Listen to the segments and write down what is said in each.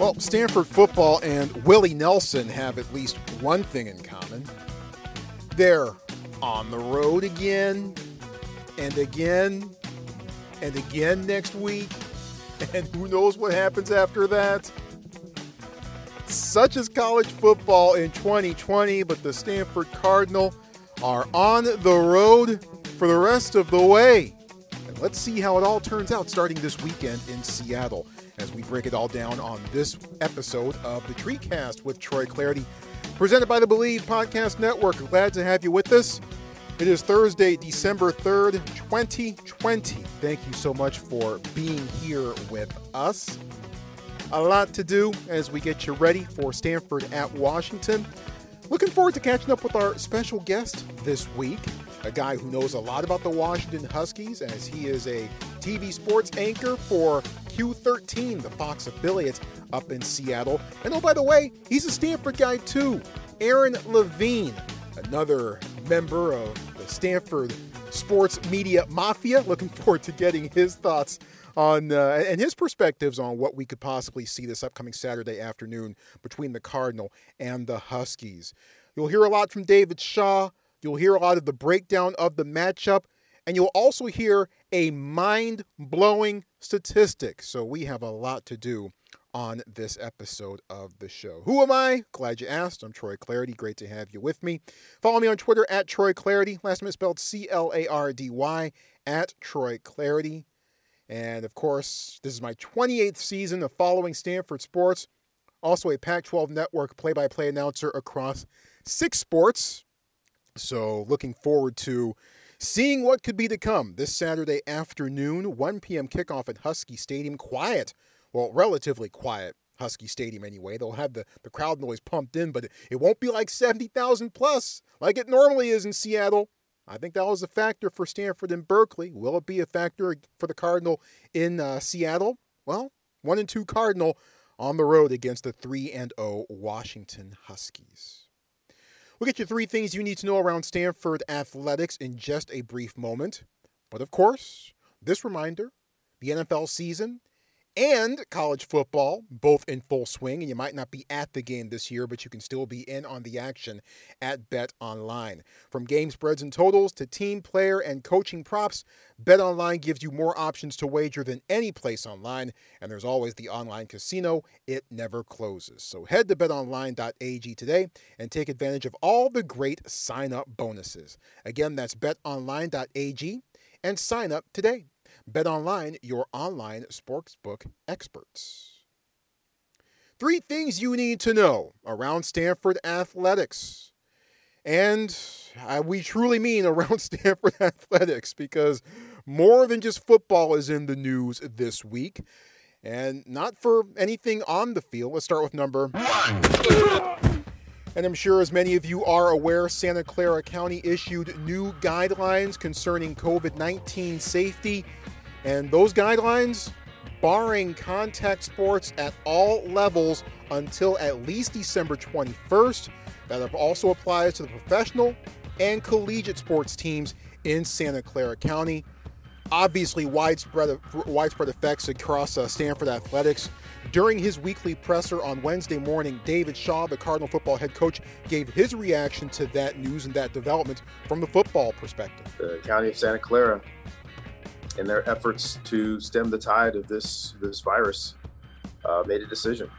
Well, Stanford football and Willie Nelson have at least one thing in common. They're on the road again and again and again next week. And who knows what happens after that? Such is college football in 2020, but the Stanford Cardinal are on the road for the rest of the way. And let's see how it all turns out starting this weekend in Seattle as we break it all down on this episode of the Treecast with Troy Clardy, presented by the Believe Podcast Network. Glad to have you with us. It is Thursday, December 3rd, 2020. Thank you so much for being here with us. A lot to do as we get you ready for Stanford at Washington. Looking forward to catching up with our special guest this week, a guy who knows a lot about the Washington Huskies as he is a TV sports anchor for Q13, the Fox affiliate up in Seattle. And oh, by the way, he's a Stanford guy too. Aaron Levine, another member of the Stanford sports media mafia. Looking forward to getting his thoughts on uh, and his perspectives on what we could possibly see this upcoming Saturday afternoon between the Cardinal and the Huskies. You'll hear a lot from David Shaw. You'll hear a lot of the breakdown of the matchup. And you'll also hear a mind blowing statistic. So we have a lot to do on this episode of the show. Who am I? Glad you asked. I'm Troy Clardy. Great to have you with me. Follow me on Twitter at Troy Clardy. Last name spelled C L A R D Y at Troy Clardy. And of course, this is my 28th season of following Stanford sports. Also, a Pac 12 network play by play announcer across six sports. So, looking forward to seeing what could be to come this Saturday afternoon, 1 p.m. kickoff at Husky Stadium. Quiet, well, relatively quiet. Husky Stadium anyway. They'll have the, the crowd noise pumped in, but it won't be like 70,000 plus like it normally is in Seattle. I think that was a factor for Stanford and Berkeley. Will it be a factor for the Cardinal in uh, Seattle? Well, one and two Cardinal on the road against the 3 and 0 Washington Huskies. We'll get you three things you need to know around Stanford athletics in just a brief moment. But of course, this reminder the NFL season and college football, both in full swing. And you might not be at the game this year, but you can still be in on the action at BetOnline. From game spreads and totals to team, player, and coaching props, BetOnline gives you more options to wager than any place online. And there's always the online casino, it never closes. So head to betonline.ag today and take advantage of all the great sign up bonuses. Again, that's betonline.ag and sign up today. BetOnline, your online sportsbook experts. Three things you need to know around Stanford athletics. And uh, we truly mean around Stanford athletics because more than just football is in the news this week. And not for anything on the field. Let's start with number one. And I'm sure, as many of you are aware, Santa Clara County issued new guidelines concerning COVID 19 safety and those guidelines, barring contact sports at all levels until at least December 21st, that also applies to the professional and collegiate sports teams in Santa Clara County. Obviously, widespread widespread effects across uh, Stanford athletics. During his weekly presser on Wednesday morning, David Shaw, the Cardinal football head coach, gave his reaction to that news and that development from the football perspective. The County of Santa Clara in their efforts to stem the tide of this this virus, uh, made a decision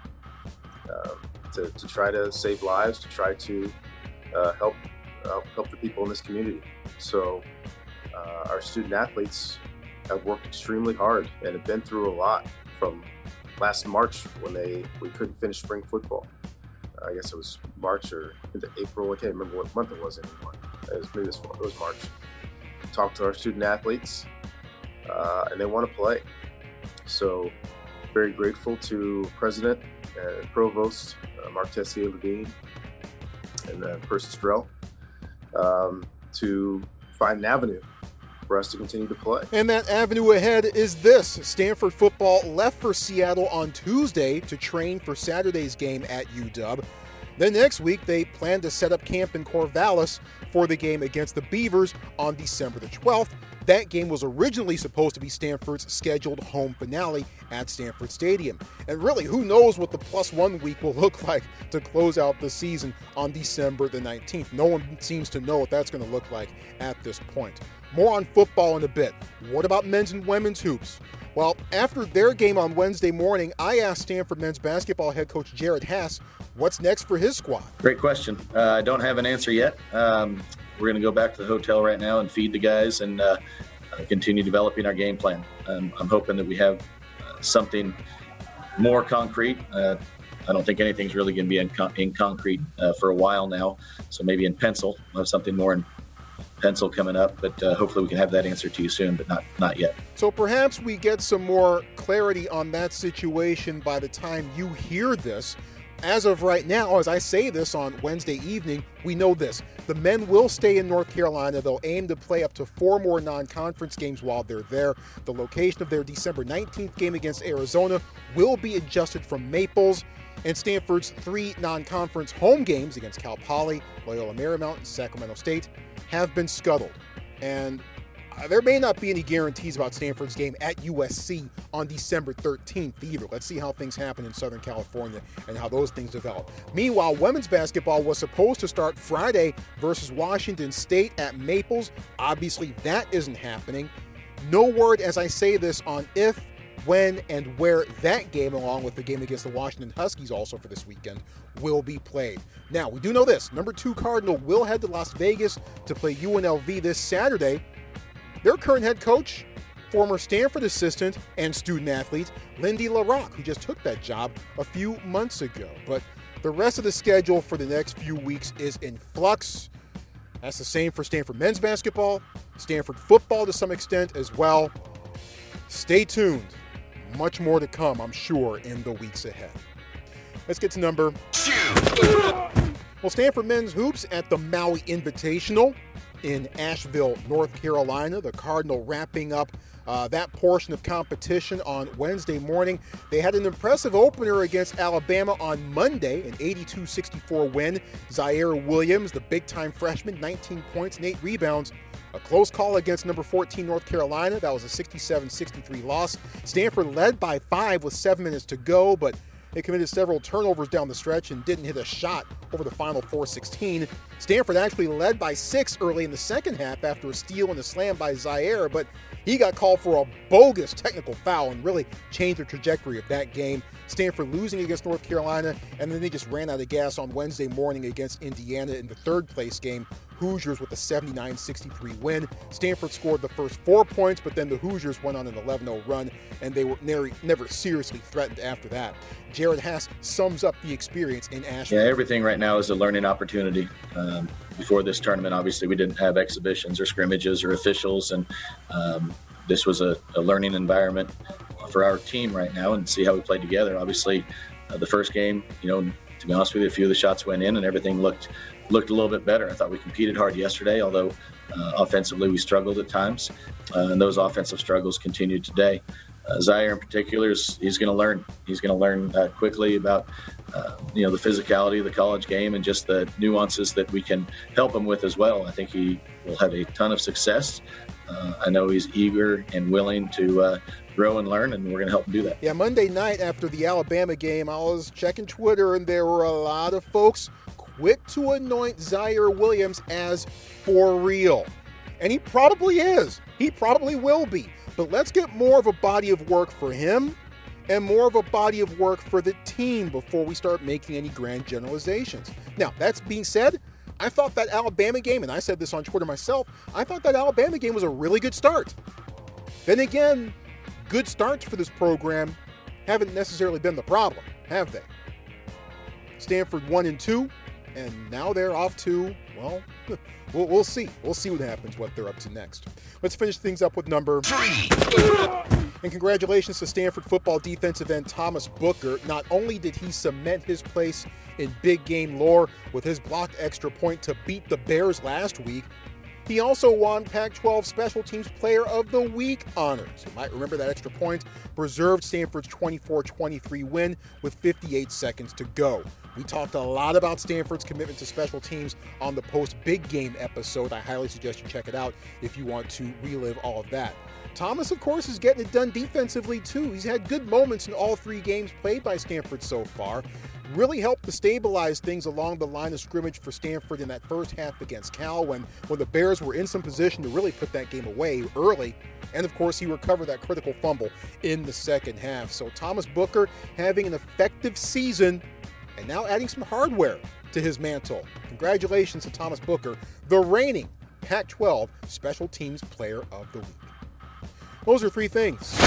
um, to, to try to save lives, to try to uh, help uh, help the people in this community. So uh, our student athletes have worked extremely hard and have been through a lot from last March when they we couldn't finish spring football. I guess it was March or into April. I can't remember what month it was anymore. It was maybe it was March. Talked to our student athletes uh, and they want to play. So, very grateful to President and Provost uh, Marc Tessier-Lavigne and uh, Persis Drell um, to find an avenue for us to continue to play. And that avenue ahead is this Stanford football left for Seattle on Tuesday to train for Saturday's game at UW. Then next week, they plan to set up camp in Corvallis for the game against the Beavers on December the 12th. That game was originally supposed to be Stanford's scheduled home finale at Stanford Stadium. And really, who knows what the plus one week will look like to close out the season on December the 19th? No one seems to know what that's going to look like at this point. More on football in a bit. What about men's and women's hoops? Well, after their game on Wednesday morning, I asked Stanford men's basketball head coach Jerod Haase what's next for his squad. Great question. Uh, I don't have an answer yet. Um, we're going to go back to the hotel right now and feed the guys and uh, continue developing our game plan. Um, I'm hoping that we have uh, something more concrete. Uh, I don't think anything's really going to be in, con- in concrete uh, for a while now. So maybe in pencil, we'll have something more in pencil coming up, but uh, hopefully we can have that answer to you soon, but not not yet. So perhaps we get some more clarity on that situation by the time you hear this. As of right now, as I say this on Wednesday evening, we know this. The men will stay in North Carolina. They'll aim to play up to four more non conference games while they're there. The location of their December 19th game against Arizona will be adjusted from Maples. And Stanford's three non conference home games against Cal Poly, Loyola Marymount, and Sacramento State have been scuttled. And uh, there may not be any guarantees about Stanford's game at USC on December 13th either. Let's see how things happen in Southern California and how those things develop. Meanwhile, women's basketball was supposed to start Friday versus Washington State at Maples. Obviously, that isn't happening. No word as I say this on if, when, and where that game, along with the game against the Washington Huskies also for this weekend, will be played. Now, we do know this number two Cardinal will head to Las Vegas to play UNLV this Saturday. Their current head coach, former Stanford assistant and student athlete, Lindy La Rocque, who just took that job a few months ago. But the rest of the schedule for the next few weeks is in flux. That's the same for Stanford men's basketball, Stanford football to some extent as well. Stay tuned. Much more to come, I'm sure, in the weeks ahead. Let's get to number two. Well, Stanford men's hoops at the Maui Invitational in Asheville, North Carolina. The Cardinal wrapping up uh, that portion of competition on Wednesday morning. They had an impressive opener against Alabama on Monday, an 82 64 win. Ziaire Williams, the big time freshman, 19 points and 8 rebounds. A close call against number 14 North Carolina. That was a 67 63 loss. Stanford led by five with seven minutes to go, but they committed several turnovers down the stretch and didn't hit a shot over the final 416. Stanford actually led by six early in the second half after a steal and a slam by Ziaire, but he got called for a bogus technical foul and really changed the trajectory of that game. Stanford losing against North Carolina, and then they just ran out of gas on Wednesday morning against Indiana in the third place game. Hoosiers with a 79 63 win. Stanford scored the first four points, but then the Hoosiers went on an 11 0 run, and they were never, never seriously threatened after that. Jerod Haase sums up the experience in Asheville. Yeah, everything right now is a learning opportunity. Um, before this tournament, obviously, we didn't have exhibitions or scrimmages or officials, and um, this was a, a, learning environment for our team right now and see how we played together. Obviously, uh, the first game, you know, to be honest with you, a few of the shots went in and everything looked looked a little bit better. I thought we competed hard yesterday, although uh, offensively we struggled at times, uh, and those offensive struggles continued today. Uh, Ziaire in particular is he's going to learn. He's going to learn uh, quickly about uh, you know the physicality of the college game and just the nuances that we can help him with as well. I think he will have a ton of success. Uh, I know he's eager and willing to uh, grow and learn, and we're going to help him do that. Yeah, Monday night after the Alabama game, I was checking Twitter, and there were a lot of folks quick to anoint Ziaire Williams as for real. And he probably is. He probably will be. But let's get more of a body of work for him and more of a body of work for the team before we start making any grand generalizations. Now, that's being said, I thought that Alabama game, and I said this on Twitter myself, I thought that Alabama game was a really good start. Then again, good starts for this program haven't necessarily been the problem, have they? Stanford 1 and 2, and now they're off to, well, we'll, we'll see. We'll see what happens, what they're up to next. Let's finish things up with number three. And congratulations to Stanford football defensive end Thomas Booker. Not only did he cement his place in big game lore with his blocked extra point to beat the Bears last week, He also won Pac 12 Special Teams Player of the Week honors. You might remember that extra point preserved Stanford's 24 23 win with 58 seconds to go. We talked a lot about Stanford's commitment to special teams on the post big game episode. I highly suggest you check it out if you want to relive all of that. Thomas, of course, is getting it done defensively too. He's had good moments in all three games played by Stanford so far. Really helped to stabilize things along the line of scrimmage for Stanford in that first half against Cal when, when the Bears were in some position to really put that game away early. And of course, he recovered that critical fumble in the second half. So Thomas Booker having an effective season and now adding some hardware to his mantle. Congratulations to Thomas Booker, the reigning Pac 12 Special Teams Player of the Week. Those are three things.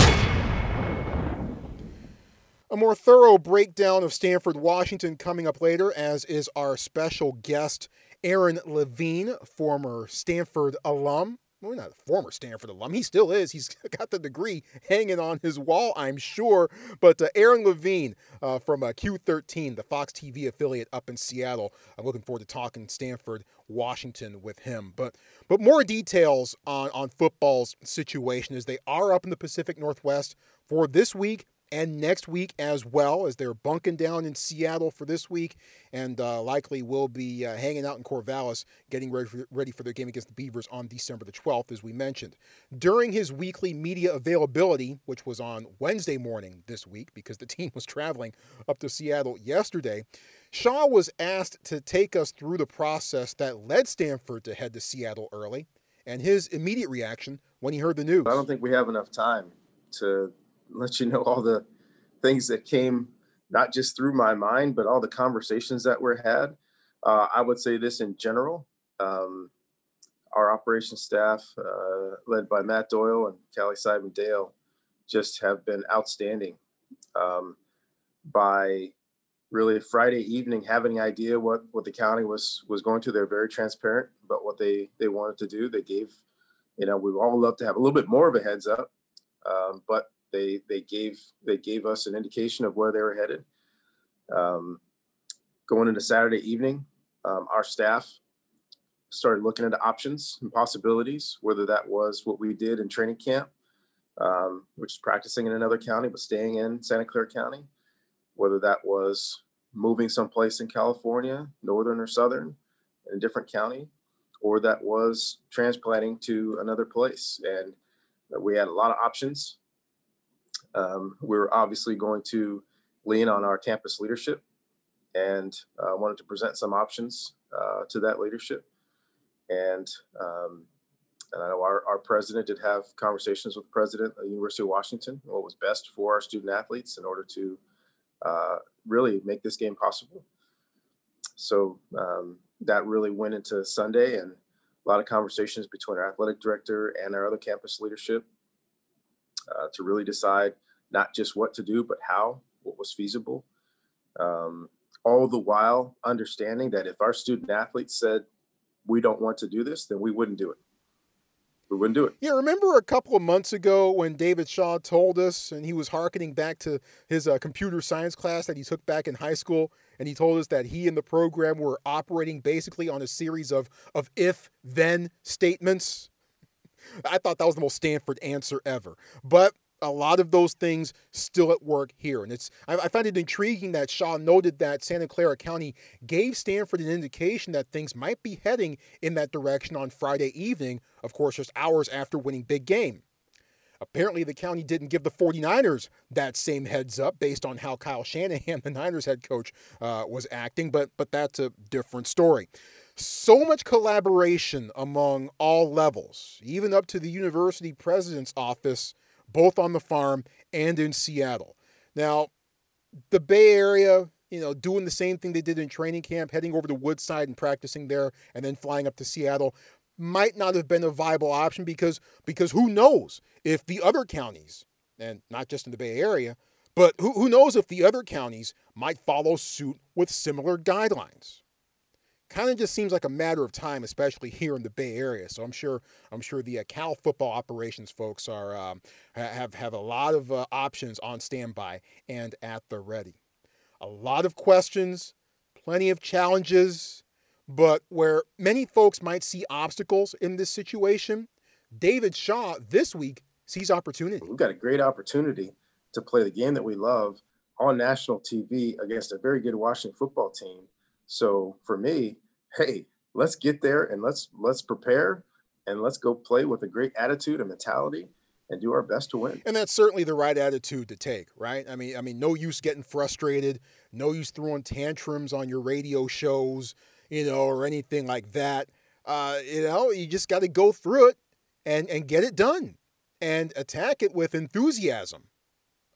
A more thorough breakdown of Stanford, Washington coming up later, as is our special guest, Aaron Levine, former Stanford alum well, not a former Stanford alum. He still is. He's got the degree hanging on his wall, I'm sure. But uh, Aaron Levine uh, from uh, Q13, the Fox TV affiliate up in Seattle. I'm looking forward to talking Stanford, Washington with him. But but more details on on football's situation as they are up in the Pacific Northwest for this week and next week as well, as they're bunking down in Seattle for this week, and uh, likely will be uh, hanging out in Corvallis, getting ready for, ready for their game against the Beavers on December the 12th, as we mentioned. During his weekly media availability, which was on Wednesday morning this week, because the team was traveling up to Seattle yesterday, Shaw was asked to take us through the process that led Stanford to head to Seattle early, and his immediate reaction when he heard the news. I don't think we have enough time to let you know all the things that came not just through my mind, but all the conversations that were had. Uh, I would say this in general. Um, our operations staff, uh, led by Matt Doyle and Callie Simon Dale, just have been outstanding. Um, by really Friday evening, having an idea what what the county was was going to, they're very transparent about what they they wanted to do. They gave, you know, we all love to have a little bit more of a heads up, um, but they they gave they gave us an indication of where they were headed. Um, going into Saturday evening, um, our staff started looking into options and possibilities, whether that was what we did in training camp, um, which is practicing in another county but staying in Santa Clara County, whether that was moving someplace in California, northern or southern, in a different county, or that was transplanting to another place. And we had a lot of options. Um, we're obviously going to lean on our campus leadership and uh, wanted to present some options uh, to that leadership. And, um, and I know our, our president did have conversations with the president of the University of Washington, what was best for our student athletes in order to uh, really make this game possible. So um, that really went into Sunday and a lot of conversations between our athletic director and our other campus leadership uh, to really decide not just what to do, but how, what was feasible. Um, all the while understanding that if our student athletes said, we don't want to do this, then we wouldn't do it. We wouldn't do it. Yeah, remember a couple of months ago when David Shaw told us, and he was harkening back to his uh, computer science class that he took back in high school, and he told us that he and the program were operating basically on a series of, of if then statements. I thought that was the most Stanford answer ever. But a lot of those things still at work here. And it's I, I find it intriguing that Shaw noted that Santa Clara County gave Stanford an indication that things might be heading in that direction on Friday evening, of course, just hours after winning big game. Apparently, the county didn't give the 49ers that same heads up based on how Kyle Shanahan, the Niners head coach, uh, was acting, but, but that's a different story. So much collaboration among all levels, even up to the university president's office both on the farm and in Seattle. Now, the Bay Area, you know, doing the same thing they did in training camp, heading over to Woodside and practicing there, and then flying up to Seattle, might not have been a viable option because because who knows if the other counties, and not just in the Bay Area, but who, who knows if the other counties might follow suit with similar guidelines kind of just seems like a matter of time, especially here in the Bay Area. So I'm sure I'm sure the uh, Cal football operations folks are um, have have a lot of uh, options on standby and at the ready. A lot of questions, plenty of challenges, But where many folks might see obstacles in this situation, David Shaw this week sees opportunity. We've got a great opportunity to play the game that we love on national TV against a very good Washington football team. So for me, hey, let's get there and let's let's prepare and let's go play with a great attitude and mentality and do our best to win. And that's certainly the right attitude to take, right? I mean, I mean, no use getting frustrated, no use throwing tantrums on your radio shows, you know, or anything like that. Uh, you know, you just got to go through it and and get it done and attack it with enthusiasm.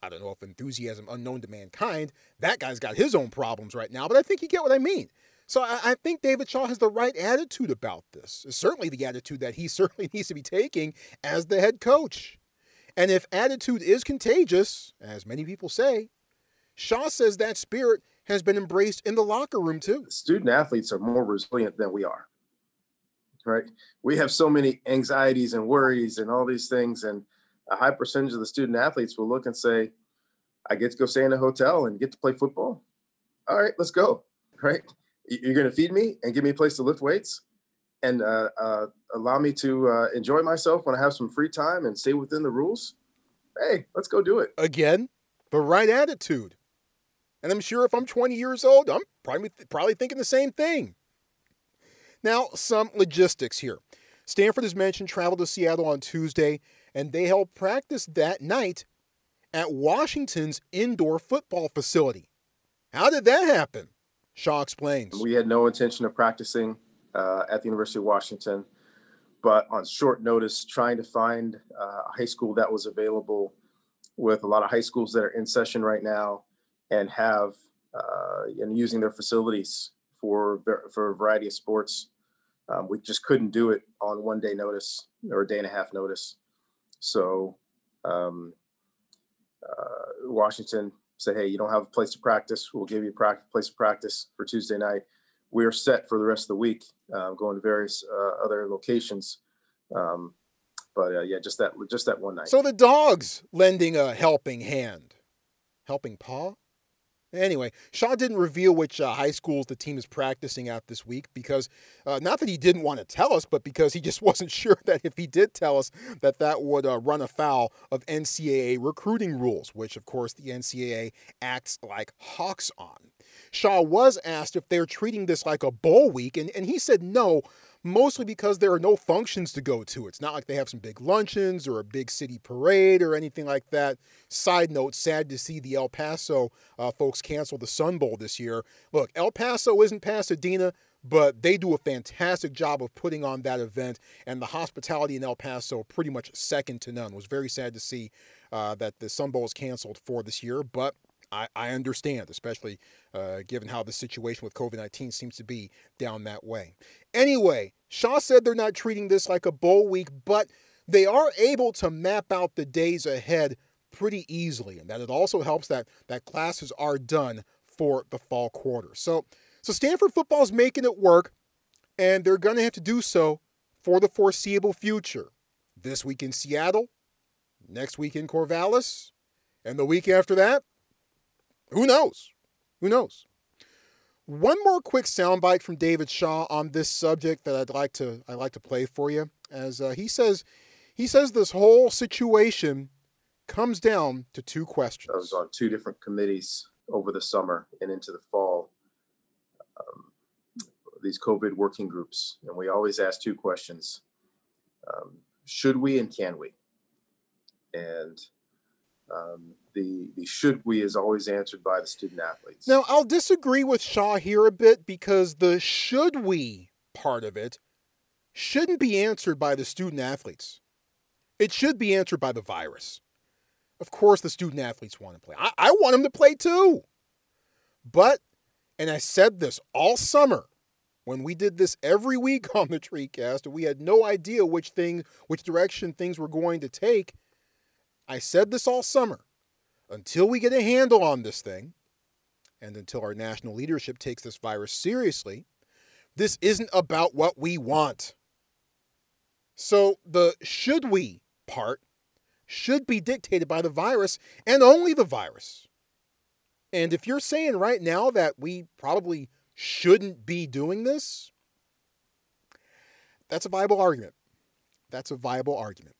I don't know if enthusiasm unknown to mankind. That guy's got his own problems right now, but I think you get what I mean. So I, I, think David Shaw has the right attitude about this. certainly the attitude that he certainly needs to be taking as the head coach. And if attitude is contagious, as many people say, Shaw says that spirit has been embraced in the locker room too. Student athletes are more resilient than we are. Right? We have so many anxieties and worries and all these things and a high percentage of the student athletes will look and say, I get to go stay in a hotel and get to play football. All right, let's go. Right? You're going to feed me and give me a place to lift weights and uh, uh, allow me to uh, enjoy myself when I have some free time and stay within the rules. Hey, let's go do it. Again, the right attitude. And I'm sure if I'm 20 years old, I'm probably, probably thinking the same thing. Now, some logistics here. Stanford, as mentioned, traveled to Seattle on Tuesday, and they held practice that night at Washington's indoor football facility. How did that happen? Shaw explains. We had no intention of practicing uh, at the University of Washington, but on short notice, trying to find uh, a high school that was available with a lot of high schools that are in session right now and have uh, and using their facilities for for a variety of sports. Um, we just couldn't do it on one day notice or a day and a half notice. So um, uh, Washington say, hey, you don't have a place to practice. We'll give you a place to practice for Tuesday night. We are set for the rest of the week, uh, going to various uh, other locations. Um, but uh, yeah, just that just that one night. So the dogs lending a helping hand, helping paw. Anyway, Shaw didn't reveal which uh, high schools the team is practicing at this week because uh, not that he didn't want to tell us, but because he just wasn't sure that if he did tell us that that would uh, run afoul of NCAA recruiting rules, which of course the NCAA acts like hawks on. Shaw was asked if they're treating this like a bowl week, and, and he said no, mostly because there are no functions to go to. It's not like they have some big luncheons or a big city parade or anything like that. Side note, sad to see the El Paso uh, folks cancel the Sun Bowl this year. Look, El Paso isn't Pasadena, but they do a fantastic job of putting on that event, and the hospitality in El Paso pretty much second to none. It was very sad to see uh, that the Sun Bowl is canceled for this year, but I, I understand, especially uh, given how the situation with COVID 19 seems to be down that way. Anyway, Shaw said they're not treating this like a bowl week, but they are able to map out the days ahead pretty easily, and that it also helps that, that classes are done for the fall quarter. So, so Stanford football is making it work, and they're going to have to do so for the foreseeable future. This week in Seattle, next week in Corvallis, and the week after that, who knows? Who knows? One more quick soundbite from David Shaw on this subject that I'd like to I'd like to play for you. As uh, he says, he says this whole situation comes down to two questions. I was on two different committees over the summer and into the fall. Um, these COVID working groups, and we always ask two questions: um, Should we and can we? And um, the the should we is always answered by the student athletes. Now, I'll disagree with Shaw here a bit because the should we part of it shouldn't be answered by the student athletes. It should be answered by the virus. Of course, the student athletes want to play. I, I want them to play too. But, and I said this all summer when we did this every week on the TreeCast, and we had no idea which thing, which direction things were going to take. I said this all summer. Until we get a handle on this thing, and until our national leadership takes this virus seriously, this isn't about what we want. So the should we part should be dictated by the virus and only the virus. And if you're saying right now that we probably shouldn't be doing this, that's a viable argument. That's a viable argument.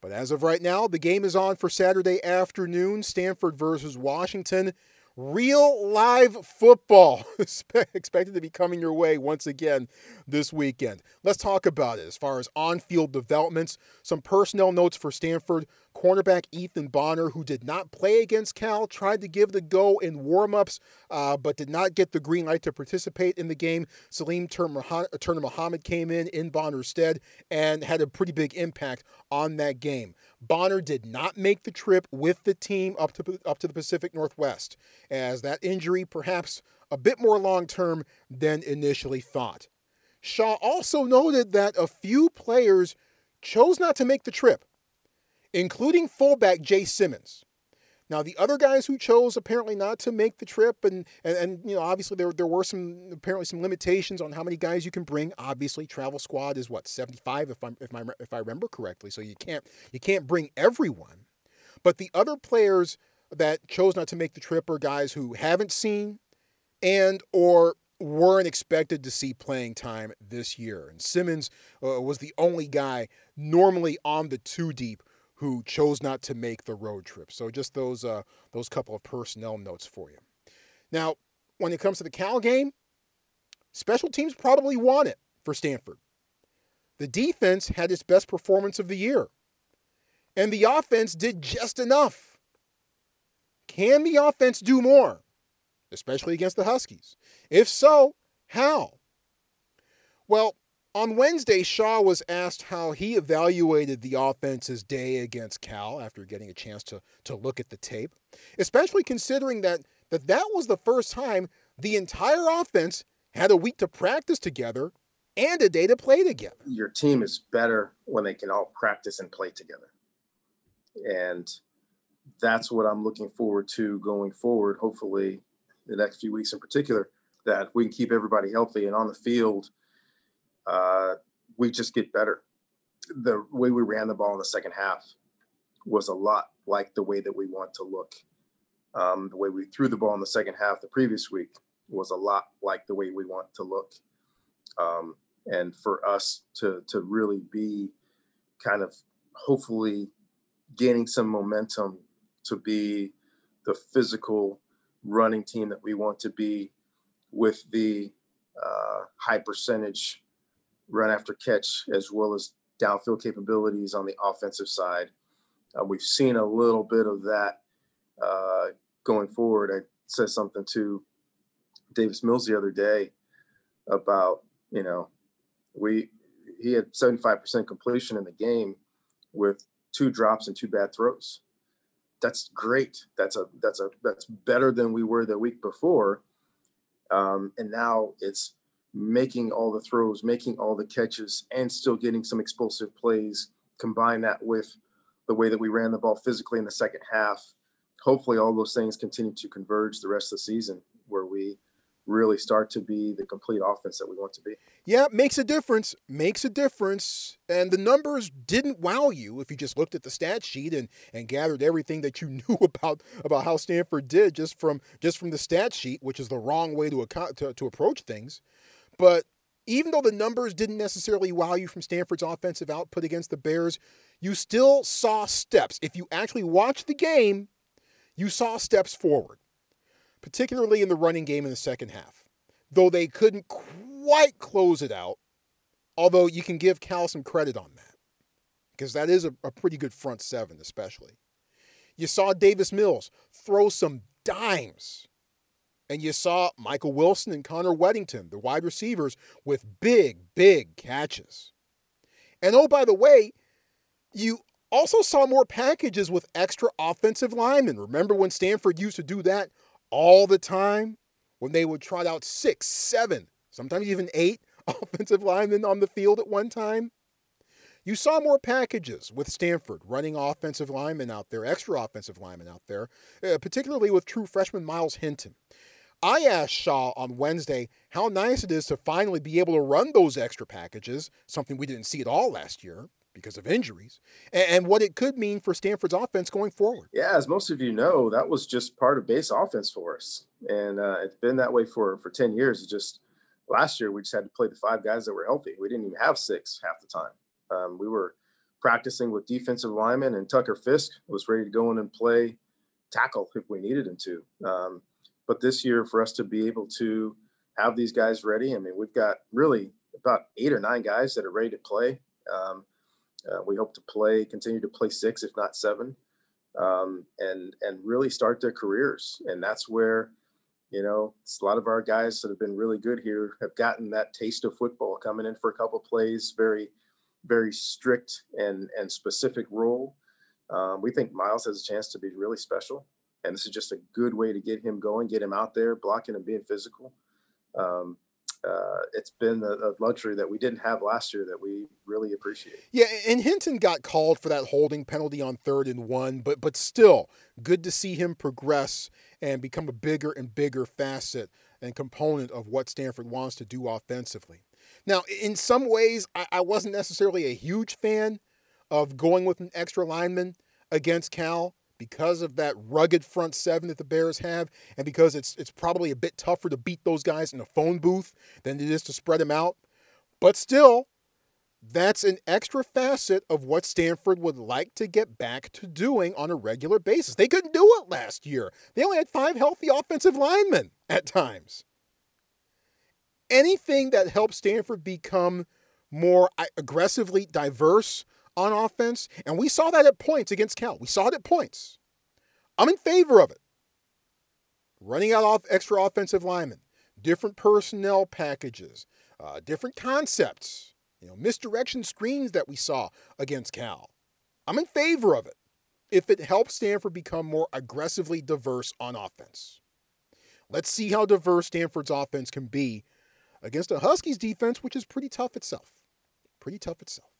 But as of right now, the game is on for Saturday afternoon Stanford versus Washington. Real live football expected to be coming your way once again this weekend. Let's talk about it as far as on field developments, some personnel notes for Stanford. Cornerback Ethan Bonner, who did not play against Cal, tried to give the go in warmups, uh, but did not get the green light to participate in the game. Salim Turner Muhammad came in in Bonner's stead and had a pretty big impact on that game. Bonner did not make the trip with the team up to up to the Pacific Northwest, as that injury perhaps a bit more long term than initially thought. Shaw also noted that a few players chose not to make the trip, including fullback Jay Simmons. Now, the other guys who chose apparently not to make the trip, and, and, and you know, obviously there, there were some apparently some limitations on how many guys you can bring. Obviously, travel squad is what 75 if I if I if I remember correctly. So you can't you can't bring everyone. But the other players that chose not to make the trip are guys who haven't seen and or weren't expected to see playing time this year. And Simmons uh, was the only guy normally on the two deep who chose not to make the road trip. So just those uh, those couple of personnel notes for you. Now, when it comes to the Cal game, special teams probably won it for Stanford. The defense had its best performance of the year, and the offense did just enough. Can the offense do more, especially against the Huskies? If so, how? Well, on Wednesday, Shaw was asked how he evaluated the offense's day against Cal after getting a chance to, to look at the tape, especially considering that, that that was the first time the entire offense had a week to practice together and a day to play together. Your team is better when they can all practice and play together. And that's what I'm looking forward to going forward, hopefully, the next few weeks in particular, that we can keep everybody healthy and on the field – uh, we just get better. The way we ran the ball in the second half was a lot like the way that we want to look. Um, the way we threw the ball in the second half the previous week was a lot like the way we want to look. Um, and for us to to really be kind of hopefully gaining some momentum to be the physical running team that we want to be with the uh, high percentage run after catch as well as downfield capabilities on the offensive side. Uh, we've seen a little bit of that uh, going forward. I said something to Davis Mills the other day about, you know, we he had 75% completion in the game with two drops and two bad throws. That's great. That's a that's a that's better than we were the week before. Um, and now it's making all the throws, making all the catches, and still getting some explosive plays. Combine that with the way that we ran the ball physically in the second half. Hopefully, all those things continue to converge the rest of the season where we really start to be the complete offense that we want to be. Yeah, makes a difference. Makes a difference. And the numbers didn't wow you if you just looked at the stat sheet and, and gathered everything that you knew about about how Stanford did just from just from the stat sheet, which is the wrong way to to, to approach things. But even though the numbers didn't necessarily wow you from Stanford's offensive output against the Bears, you still saw steps. If you actually watched the game, you saw steps forward, particularly in the running game in the second half. Though they couldn't quite close it out, although you can give Cal some credit on that, because that is a, a pretty good front seven, especially. You saw Davis Mills throw some dimes and you saw Michael Wilson and Connor Wedington, the wide receivers, with big, big catches. And oh, by the way, you also saw more packages with extra offensive linemen. Remember when Stanford used to do that all the time? When they would trot out six, seven, sometimes even eight offensive linemen on the field at one time? You saw more packages with Stanford running offensive linemen out there, extra offensive linemen out there, uh, particularly with true freshman Myles Hinton. I asked Shaw on Wednesday how nice it is to finally be able to run those extra packages, something we didn't see at all last year because of injuries, and, what it could mean for Stanford's offense going forward. Yeah, as most of you know, that was just part of base offense for us, and uh, it's been that way for for ten years. It's just last year we just had to play the five guys that were healthy. We didn't even have six half the time. Um, we were practicing with defensive linemen, and Tucker Fisk was ready to go in and play tackle if we needed him to. Um, but this year, for us to be able to have these guys ready, I mean, we've got really about eight or nine guys that are ready to play. Um, uh, we hope to play, continue to play six, if not seven, um, and and really start their careers. And that's where, you know, a lot of our guys that have been really good here have gotten that taste of football, coming in for a couple plays, very, very strict and and specific role. Um, we think Myles has a chance to be really special, and this is just a good way to get him going, get him out there, blocking and being physical. Um, uh, it's been a, a, luxury that we didn't have last year that we really appreciate. Yeah, and Hinton got called for that holding penalty on third and one, but but still good to see him progress and become a bigger and bigger facet and component of what Stanford wants to do offensively. Now, in some ways, I, I wasn't necessarily a huge fan of going with an extra lineman against Cal because of that rugged front seven that the Bears have, and because it's it's probably a bit tougher to beat those guys in a phone booth than it is to spread them out. But still, that's an extra facet of what Stanford would like to get back to doing on a regular basis. They couldn't do it last year. They only had five healthy offensive linemen at times. Anything that helps Stanford become more aggressively diverse on offense, and we saw that at points against Cal. We saw it at points. I'm in favor of it. Running out off extra offensive linemen, different personnel packages, uh, different concepts, you know, misdirection screens that we saw against Cal. I'm in favor of it if it helps Stanford become more aggressively diverse on offense. Let's see how diverse Stanford's offense can be against a Huskies defense, which is pretty tough itself. Pretty tough itself.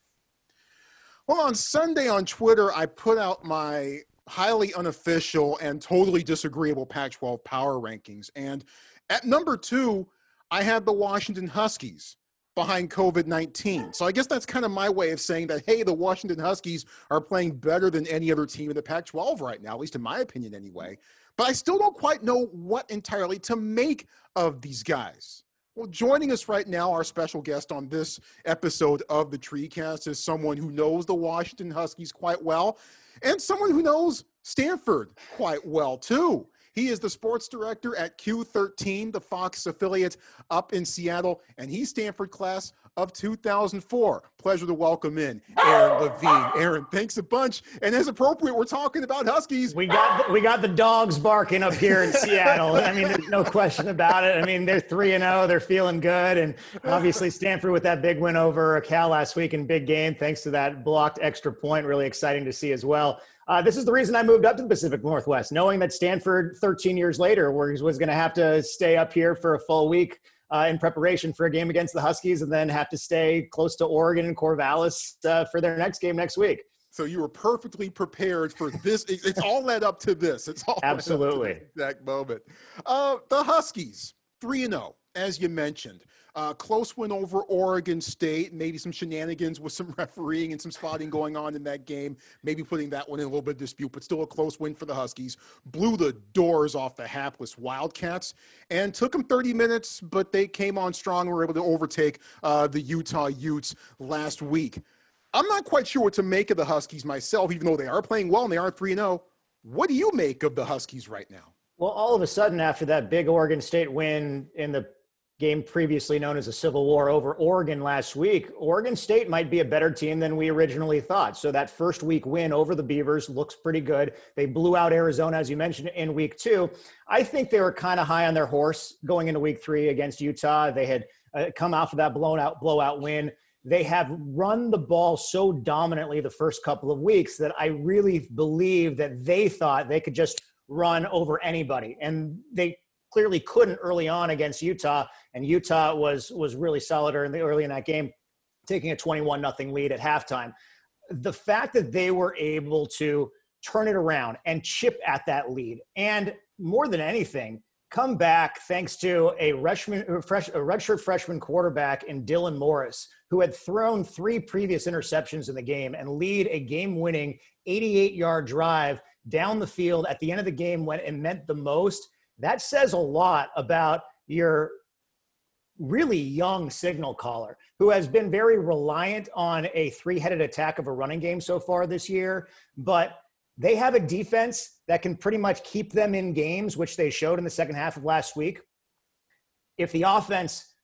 Well, on Sunday on Twitter, I put out my highly unofficial and totally disagreeable Pac 12 power rankings. And at number two, I had the Washington Huskies behind COVID 19. So I guess that's kind of my way of saying that, hey, the Washington Huskies are playing better than any other team in the Pac 12 right now, at least in my opinion, anyway. But I still don't quite know what entirely to make of these guys. Well, joining us right now, our special guest on this episode of the TreeCast is someone who knows the Washington Huskies quite well and someone who knows Stanford quite well, too. He is the sports director at Q13, the Fox affiliate up in Seattle, and he's Stanford class of 2004. Pleasure to welcome in Aaron Levine. Aaron, thanks a bunch. And as appropriate, we're talking about Huskies. We got the, we got the dogs barking up here in Seattle. I mean, there's no question about it. I mean, they're three and zero. They're feeling good, and obviously Stanford with that big win over Cal last week in big game, thanks to that blocked extra point. Really exciting to see as well. Uh, this is the reason I moved up to the Pacific Northwest, knowing that Stanford, 13 years later, was going to have to stay up here for a full week uh, in preparation for a game against the Huskies and then have to stay close to Oregon and Corvallis uh, for their next game next week. So you were perfectly prepared for this. It's all led up to this. It's all absolutely exact moment. Uh, the Huskies, three and zero, oh, as you mentioned. Uh, close win over Oregon State. Maybe some shenanigans with some refereeing and some spotting going on in that game. Maybe putting that one in a little bit of dispute, but still a close win for the Huskies. Blew the doors off the hapless Wildcats and took them 30 minutes, but they came on strong and were able to overtake uh, the Utah Utes last week. I'm not quite sure what to make of the Huskies myself, even though they are playing well and they are 3 0. What do you make of the Huskies right now? Well, all of a sudden, after that big Oregon State win in the game previously known as a civil war over Oregon last week, Oregon State might be a better team than we originally thought. So that first week win over the Beavers looks pretty good. They blew out Arizona, as you mentioned, in week two. I think they were kind of high on their horse going into week three against Utah. They had uh, come off of that blown out blowout win. They have run the ball so dominantly the first couple of weeks that I really believe that they thought they could just run over anybody. And they clearly couldn't early on against Utah, and Utah was was really solid early, early in that game, taking a 21 nothing lead at halftime. The fact that they were able to turn it around and chip at that lead, and more than anything, come back thanks to a, freshman, a redshirt freshman quarterback in Dylan Morris, who had thrown three previous interceptions in the game and lead a game-winning 88-yard drive down the field at the end of the game when it meant the most that says a lot about your really young signal caller who has been very reliant on a three headed attack of a running game so far this year. But they have a defense that can pretty much keep them in games, which they showed in the second half of last week. If the offense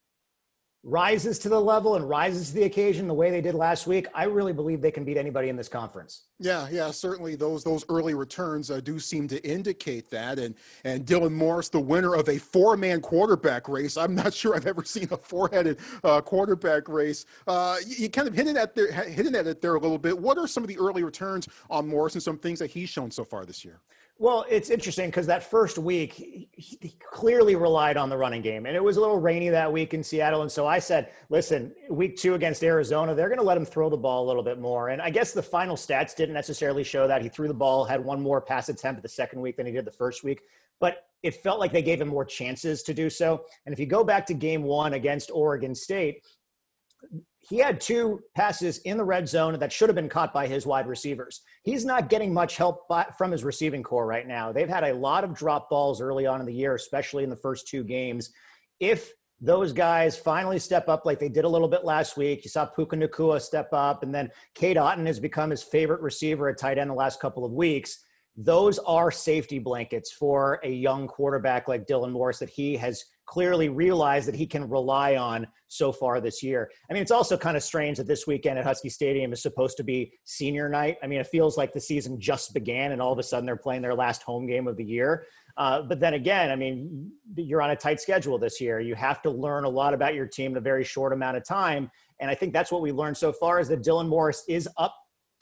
rises to the level and rises to the occasion the way they did last week, I really believe they can beat anybody in this conference. Yeah, yeah, certainly those those early returns uh, do seem to indicate that. And and Dylan Morris, the winner of a four man quarterback race. I'm not sure I've ever seen a four headed uh, quarterback race. Uh, you, you, kind of hinted at there, hinted at it there a little bit. What are some of the early returns on Morris and some things that he's shown so far this year? Well, it's interesting because that first week he, he, clearly relied on the running game, and it was a little rainy that week in Seattle. And so I said, "Listen, week two against Arizona, they're going to let him throw the ball a little bit more." And I guess the final stats didn't necessarily show that he threw the ball, had one more pass attempt the second week than he did the first week, but it felt like they gave him more chances to do so. And if you go back to Game One against Oregon State, he had two passes in the red zone that should have been caught by his wide receivers. He's not getting much help by, from his receiving core right now. They've had a lot of drop balls early on in the year, especially in the first two games. If those guys finally step up like they did a little bit last week. You saw Puka Nacua step up, and then Cade Otton has become his favorite receiver at tight end the last couple of weeks. Those are safety blankets for a young quarterback like Dylan Morris that he has clearly realized that he can rely on so far this year. I mean, it's also kind of strange that this weekend at Husky Stadium is supposed to be senior night. I mean, it feels like the season just began and all of a sudden they're playing their last home game of the year. Uh, but then again, I mean, you're on a tight schedule this year. You have to learn a lot about your team in a very short amount of time. And I think that's what we learned so far is that Dylan Morris is up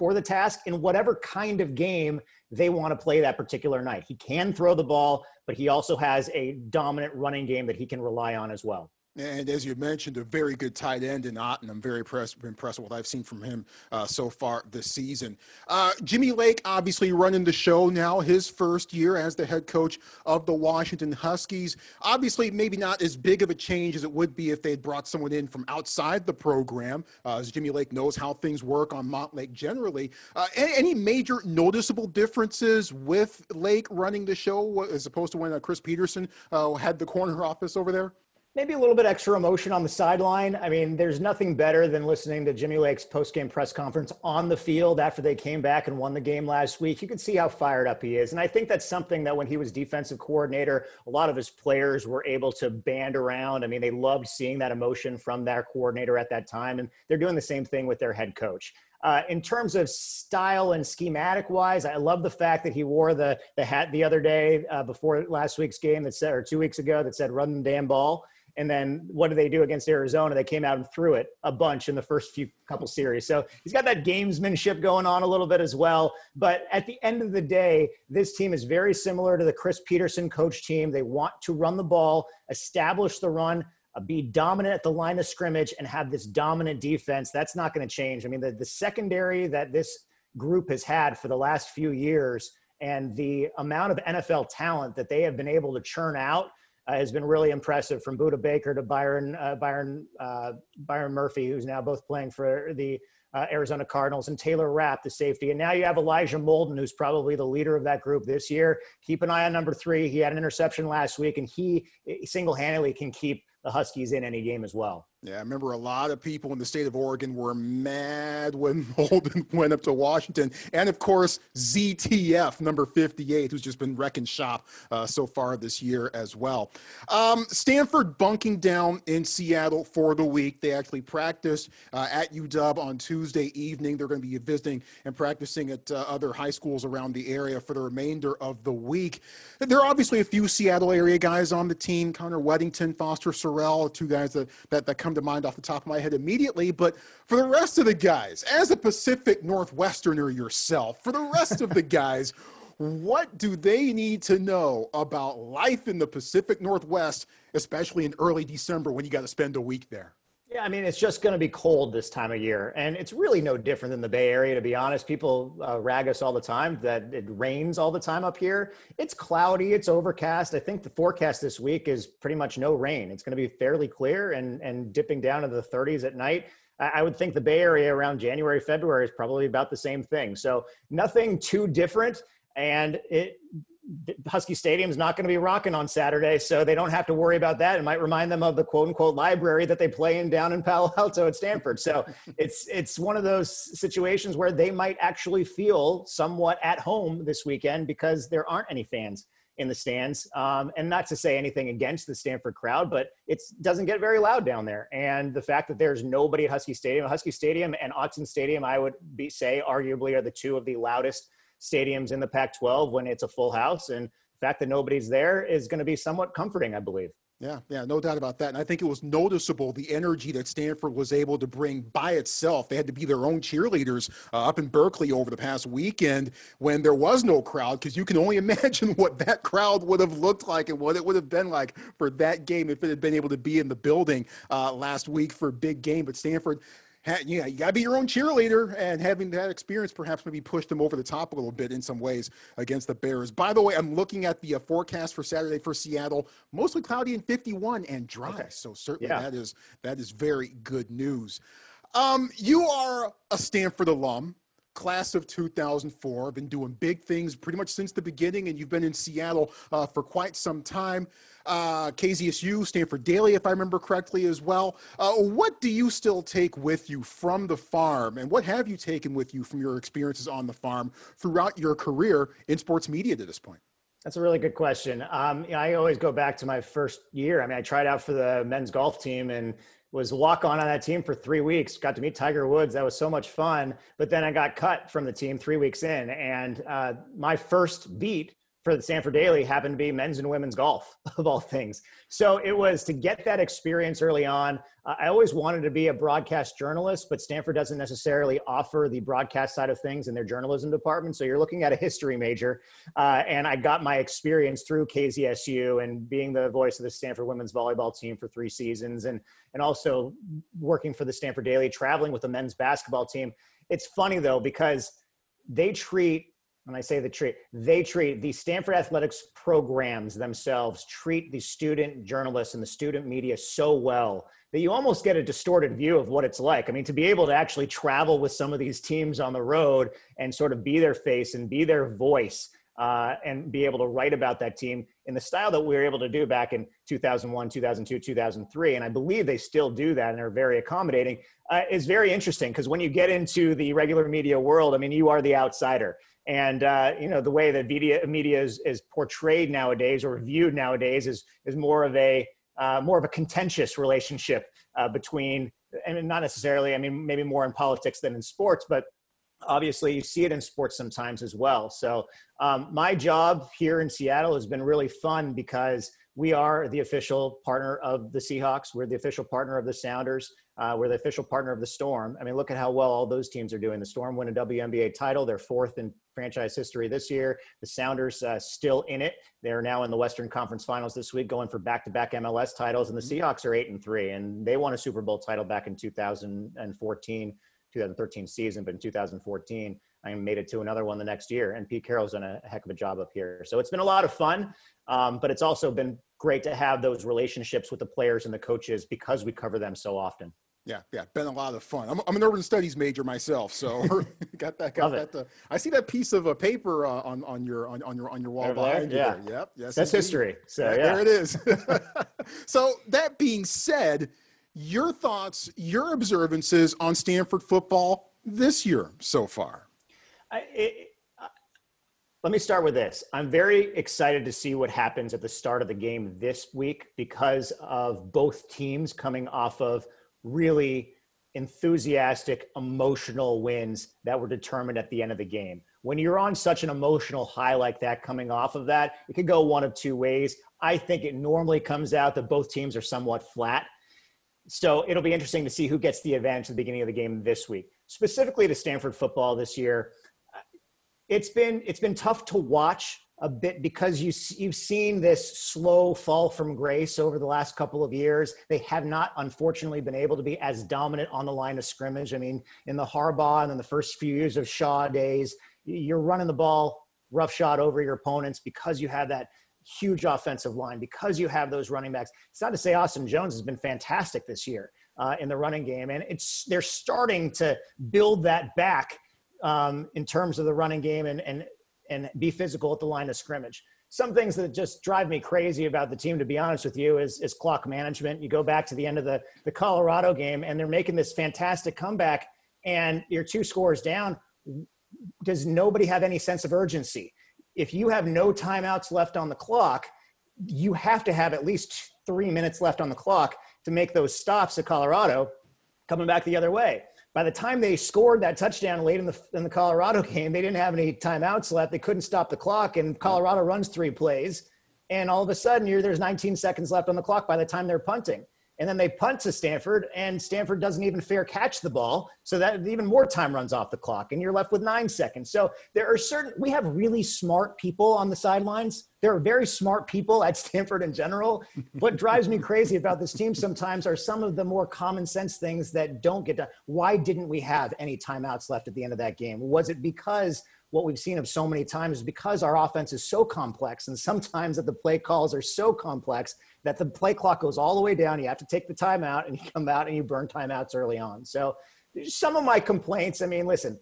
for the task in whatever kind of game they want to play that particular night. He can throw the ball, but he also has a dominant running game that he can rely on as well. And as you mentioned, a very good tight end in Otton. I'm very impressed, impressed with what I've seen from him uh, so far this season. Uh, Jimmy Lake, obviously running the show now, his first year as the head coach of the Washington Huskies. Obviously, maybe not as big of a change as it would be if they'd brought someone in from outside the program, uh, as Jimmy Lake knows how things work on Montlake generally. Uh, any, any, major noticeable differences with Lake running the show as opposed to when uh, Chris Petersen uh, had the corner office over there? Maybe a little bit extra emotion on the sideline. I mean, there's nothing better than listening to Jimmy Lake's post-game press conference on the field after they came back and won the game last week. You can see how fired up he is. And I think that's something that when he was defensive coordinator, a lot of his players were able to band around. I mean, they loved seeing that emotion from their coordinator at that time. And they're doing the same thing with their head coach. Uh, in terms of style and schematic wise, I love the fact that he wore the the hat the other day uh, before last week's game that said, or two weeks ago that said "Run the damn ball." And then what did they do against Arizona? They came out and threw it a bunch in the first few couple series. So he's got that gamesmanship going on a little bit as well. But at the end of the day, this team is very similar to the Chris Petersen coach team. They want to run the ball, establish the run, uh, be dominant at the line of scrimmage, and have this dominant defense. That's not going to change. I mean, the, the secondary that this group has had for the last few years and the amount of NFL talent that they have been able to churn out – uh, has been really impressive from Budda Baker to Byron uh, Byron uh, Byron Murphy, who's now both playing for the uh, Arizona Cardinals, and Taylor Rapp, the safety. And now you have Elijah Molden, who's probably the leader of that group this year. Keep an eye on number three. He had an interception last week, and he single handedly can keep the Huskies in any game as well. Yeah, I remember a lot of people in the state of Oregon were mad when Holden went up to Washington. And of course, ZTF, number 58, who's just been wrecking shop uh, so far this year as well. Um, Stanford bunking down in Seattle for the week. They actually practiced uh, at UW on Tuesday evening. They're going to be visiting and practicing at uh, other high schools around the area for the remainder of the week. There are obviously a few Seattle area guys on the team Connor Wedington, Foster Sarell, two guys that, that, that come to mind off the top of my head immediately. But for the rest of the guys, as a Pacific Northwesterner yourself, for the rest of the guys, what do they need to know about life in the Pacific Northwest, especially in early December when you got to spend a week there? Yeah, I mean, it's just going to be cold this time of year. And it's really no different than the Bay Area, to be honest. People uh, rag us all the time that it rains all the time up here. It's cloudy, it's overcast. I think the forecast this week is pretty much no rain. It's going to be fairly clear and, and dipping down into the 30s at night. I would think the Bay Area around January, February is probably about the same thing. So nothing too different. And it Husky Stadium is not going to be rocking on Saturday, so they don't have to worry about that. It might remind them of the quote unquote library that they play in down in Palo Alto at Stanford. So it's it's one of those situations where they might actually feel somewhat at home this weekend because there aren't any fans in the stands. Um, and not to say anything against the Stanford crowd, but it doesn't get very loud down there. And the fact that there's nobody at Husky Stadium, Husky Stadium and Autzen Stadium, I would be say arguably are the two of the loudest stadiums in the Pac 12 when it's a full house. And the fact that nobody's there is going to be somewhat comforting, I believe. Yeah, yeah, no doubt about that. And I think it was noticeable the energy that Stanford was able to bring by itself. They had to be their own cheerleaders uh, up in Berkeley over the past weekend when there was no crowd, because you can only imagine what that crowd would have looked like and what it would have been like for that game if it had been able to be in the building uh, last week for a big game. But Stanford yeah, you got to be your own cheerleader, and having that experience perhaps maybe pushed them over the top a little bit in some ways against the Bears. By the way, I'm looking at the uh, forecast for Saturday for Seattle, mostly cloudy and 51 and dry. Okay. So certainly yeah. that is that is very good news. Um, you are a Stanford alum class of 2004 been doing big things pretty much since the beginning and you've been in seattle uh, for quite some time uh, KZSU, Stanford Daily, if I remember correctly, as well. Uh, what do you still take with you from the farm, and what have you taken with you from your experiences on the farm throughout your career in sports media to this point? That's a really good question. Um, you know, I always go back to my first year. I mean, I tried out for the men's golf team and was walk on on that team for three weeks. Got to meet Tiger Woods. That was so much fun. But then I got cut from the team three weeks in, and uh, my first beat for the Stanford Daily happened to be men's and women's golf, of all things. So it was to get that experience early on. Uh, I always wanted to be a broadcast journalist, but Stanford doesn't necessarily offer the broadcast side of things in their journalism department. So you're looking at a history major. Uh, and I got my experience through KZSU and being the voice of the Stanford women's volleyball team for three seasons and, and also working for the Stanford Daily, traveling with the men's basketball team. It's funny though, because they treat when I say the treat, they treat the Stanford athletics programs themselves treat the student journalists and the student media so well that you almost get a distorted view of what it's like. I mean, to be able to actually travel with some of these teams on the road and sort of be their face and be their voice uh, and be able to write about that team in the style that we were able to do back in 2001, 2002, 2003, and I believe they still do that and are very accommodating, uh, is very interesting because when you get into the regular media world, I mean, you are the outsider and uh, you know the way that media media is, is portrayed nowadays or viewed nowadays is is more of a uh, more of a contentious relationship uh, between and not necessarily i mean maybe more in politics than in sports but obviously you see it in sports sometimes as well. So um, my job here in seattle has been really fun because we are the official partner of the Seahawks. We're the official partner of the Sounders. Uh, we're the official partner of the Storm. I mean, look at how well all those teams are doing. The Storm win a WNBA title. They're fourth in franchise history this year. The Sounders uh, still in it. They're now in the Western Conference Finals this week, going for back-to-back MLS titles. And the mm-hmm. Seahawks are eight and three, and they won a Super Bowl title back in 2014, 2013 season, but in 2014. I made it to another one the next year, and Pete Carroll's done a heck of a job up here. So it's been a lot of fun. Um, but it's also been great to have those relationships with the players and the coaches because we cover them so often. Yeah, yeah, been a lot of fun. I'm, I'm an urban studies major myself, so got that. Got that. Uh, I see that piece of a paper uh, on on your on, on your on your wall behind there? you. Yeah. Yep. Yes. That's indeed. history. So yeah, there it is. so that being said, your thoughts, your observances on Stanford football this year so far. I, it, let me start with this. I'm very excited to see what happens at the start of the game this week because of both teams coming off of really enthusiastic, emotional wins that were determined at the end of the game. When you're on such an emotional high like that coming off of that, it could go one of two ways. I think it normally comes out that both teams are somewhat flat. So it'll be interesting to see who gets the advantage at the beginning of the game this week. Specifically to Stanford football this year, it's been it's been tough to watch a bit because you you've seen this slow fall from grace over the last couple of years. They have not, unfortunately, been able to be as dominant on the line of scrimmage. I mean, in the Harbaugh and in the first few years of Shaw days, you're running the ball rough shot over your opponents because you have that huge offensive line because you have those running backs. It's not to say Austin Jones has been fantastic this year uh, in the running game, and it's they're starting to build that back um, in terms of the running game and and and be physical at the line of scrimmage. Some things that just drive me crazy about the team, to be honest with you, is, is clock management. You go back to the end of the, the Colorado game, and they're making this fantastic comeback, and you're two scores down. Does nobody have any sense of urgency? If you have no timeouts left on the clock, you have to have at least three minutes left on the clock to make those stops at Colorado coming back the other way. By the time they scored that touchdown late in the in the Colorado game, they didn't have any timeouts left. They couldn't stop the clock, and Colorado runs three plays, and all of a sudden, you're, there's 19 seconds left on the clock by the time they're punting. And then they punt to Stanford, and Stanford doesn't even fair catch the ball. So that even more time runs off the clock, and you're left with nine seconds. So there are certain, we have really smart people on the sidelines. There are very smart people at Stanford in general. what drives me crazy about this team sometimes are some of the more common sense things that don't get done. Why didn't we have any timeouts left at the end of that game? Was it because what we've seen of so many times is because our offense is so complex and sometimes that the play calls are so complex that the play clock goes all the way down. You have to take the timeout and you come out and you burn timeouts early on. So some of my complaints, I mean, listen,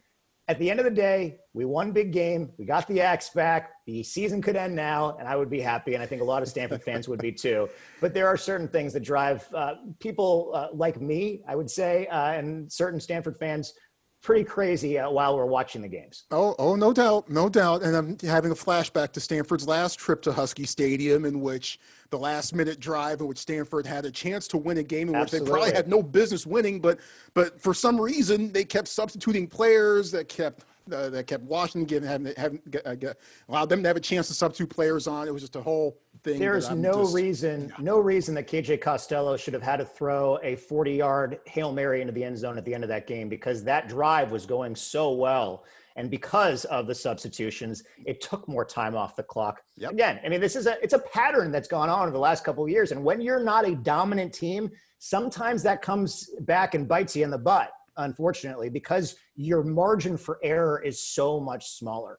at the end of the day, we won big game. We got the X back. The season could end now, and I would be happy. And I think a lot of Stanford fans would be too. But there are certain things that drive uh, people uh, like me, I would say, uh, and certain Stanford fans pretty crazy uh, while we're watching the games. Oh, oh, no doubt, no doubt. And I'm having a flashback to Stanford's last trip to Husky Stadium, in which the last minute drive in which Stanford had a chance to win a game in Absolutely. which they probably had no business winning, but but for some reason they kept substituting players that kept uh, that kept Washington getting having, having uh, allowed them to have a chance to substitute players on. It was just a whole thing. There's no just, reason, yeah. no reason that KJ Costello should have had to throw a 40 yard hail mary into the end zone at the end of that game because that drive was going so well and because of the substitutions it took more time off the clock yep. again i mean this is a it's a pattern that's gone on over the last couple of years and when you're not a dominant team sometimes that comes back and bites you in the butt unfortunately because your margin for error is so much smaller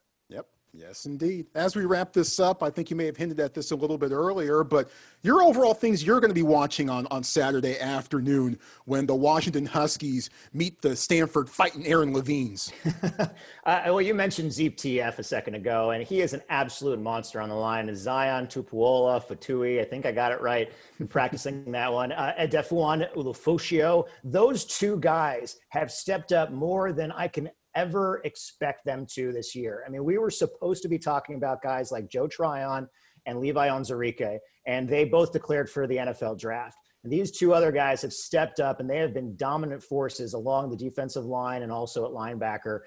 Yes, indeed. As we wrap this up, I think you may have hinted at this a little bit earlier, but your overall things you're going to be watching on, on Saturday afternoon when the Washington Huskies meet the Stanford fighting Aaron Levines. uh, well, you mentioned Zeep TF a second ago, and he is an absolute monster on the line. Zion Tupuola, Fatui, I think I got it right. Been practicing that one. Uh, Edefuan Ulofoshio. Those two guys have stepped up more than I can ever expect them to this year. I mean, we were supposed to be talking about guys like Joe Tryon and Levi Onwuzurike, and they both declared for the NFL draft. And these two other guys have stepped up and they have been dominant forces along the defensive line and also at linebacker.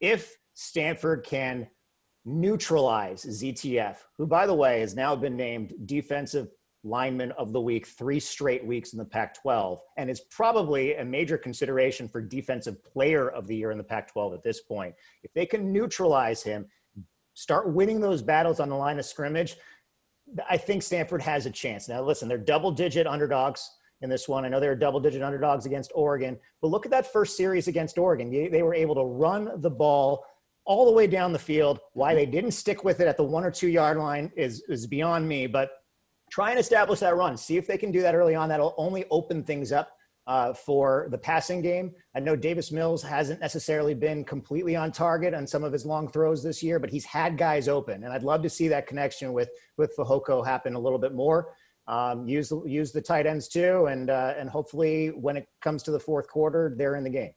If Stanford can neutralize ZTF, who, by the way, has now been named defensive lineman of the week three straight weeks in the Pac 12, and is probably a major consideration for defensive player of the year in the Pac 12 at this point. If they can neutralize him, start winning those battles on the line of scrimmage, I think Stanford has a chance. Now, listen, they're double digit underdogs in this one. I know they're double digit underdogs against Oregon, but look at that first series against Oregon. They were able to run the ball all the way down the field. Why they didn't stick with it at the one or two yard line is, is beyond me, but try and establish that run. See if they can do that early on. That'll only open things up uh, for the passing game. I know Davis Mills hasn't necessarily been completely on target on some of his long throws this year, but he's had guys open, and I'd love to see that connection with with Fehoko happen a little bit more. Um, use use the tight ends too, and uh, and hopefully when it comes to the fourth quarter, they're in the game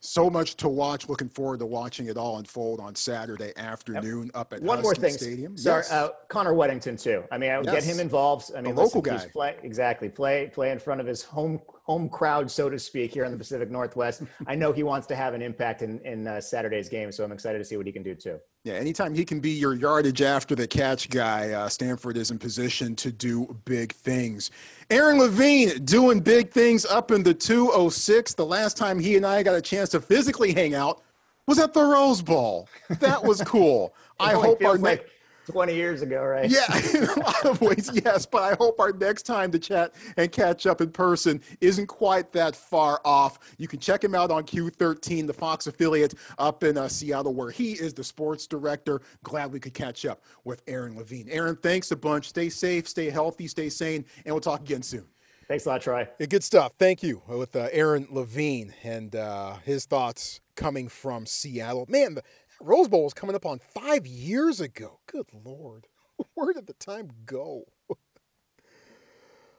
so much to watch. Looking forward to watching it all unfold on Saturday afternoon up at one Husky more thing. Stadium. Sorry, yes. uh, Connor Wedington too. I mean, I would yes. get him involved. I mean, the local guy, play, exactly. Play play in front of his home home crowd, so to speak, here in the Pacific Northwest. I know he wants to have an impact in in uh, Saturday's game, so I'm excited to see what he can do too. Yeah, anytime he can be your yardage after the catch guy, uh, Stanford is in position to do big things. Aaron Levine doing big things up in the 206. The last time he and I got a chance to physically hang out was at the Rose Bowl. That was cool. I hope our like 20 years ago, right? Yeah, in a lot of ways, yes. But I hope our next time to chat and catch up in person isn't quite that far off. You can check him out on Q13, the Fox affiliate up in uh, Seattle, where he is the sports director. Glad we could catch up with Aaron Levine. Aaron, thanks a bunch. Stay safe, stay healthy, stay sane, and we'll talk again soon. Thanks a lot, Troy. Yeah, good stuff. Thank you with uh, Aaron Levine and uh, his thoughts coming from Seattle. Man, the, Rose Bowl was coming up on five years ago. Good Lord. Where did the time go?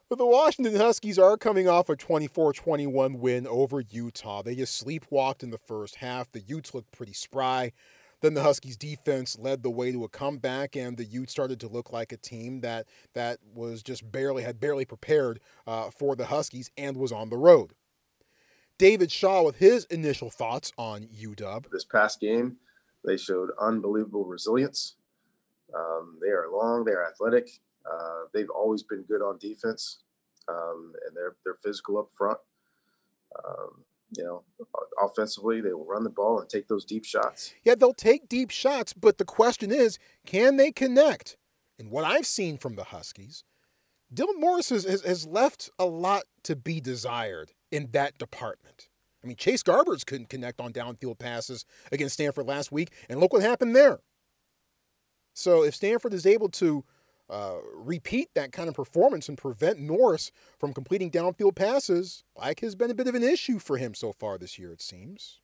but the Washington Huskies are coming off a 24 21 win over Utah. They just sleepwalked in the first half. The Utes looked pretty spry. Then the Huskies defense led the way to a comeback, and the Utes started to look like a team that that was just barely had barely prepared uh, for the Huskies and was on the road. David Shaw with his initial thoughts on UW. This past game, they showed unbelievable resilience. Um, they are long, they are athletic. Uh, they've always been good on defense, um, and they're they're physical up front. Um, you know, offensively, they will run the ball and take those deep shots. Yeah, they'll take deep shots, but the question is, can they connect? And what I've seen from the Huskies, Dylan Morris has, has, has left a lot to be desired in that department. I mean, Chase Garbers couldn't connect on downfield passes against Stanford last week, and look what happened there. So if Stanford is able to uh, repeat that kind of performance and prevent Norris from completing downfield passes, like has been a bit of an issue for him so far this year, it seems.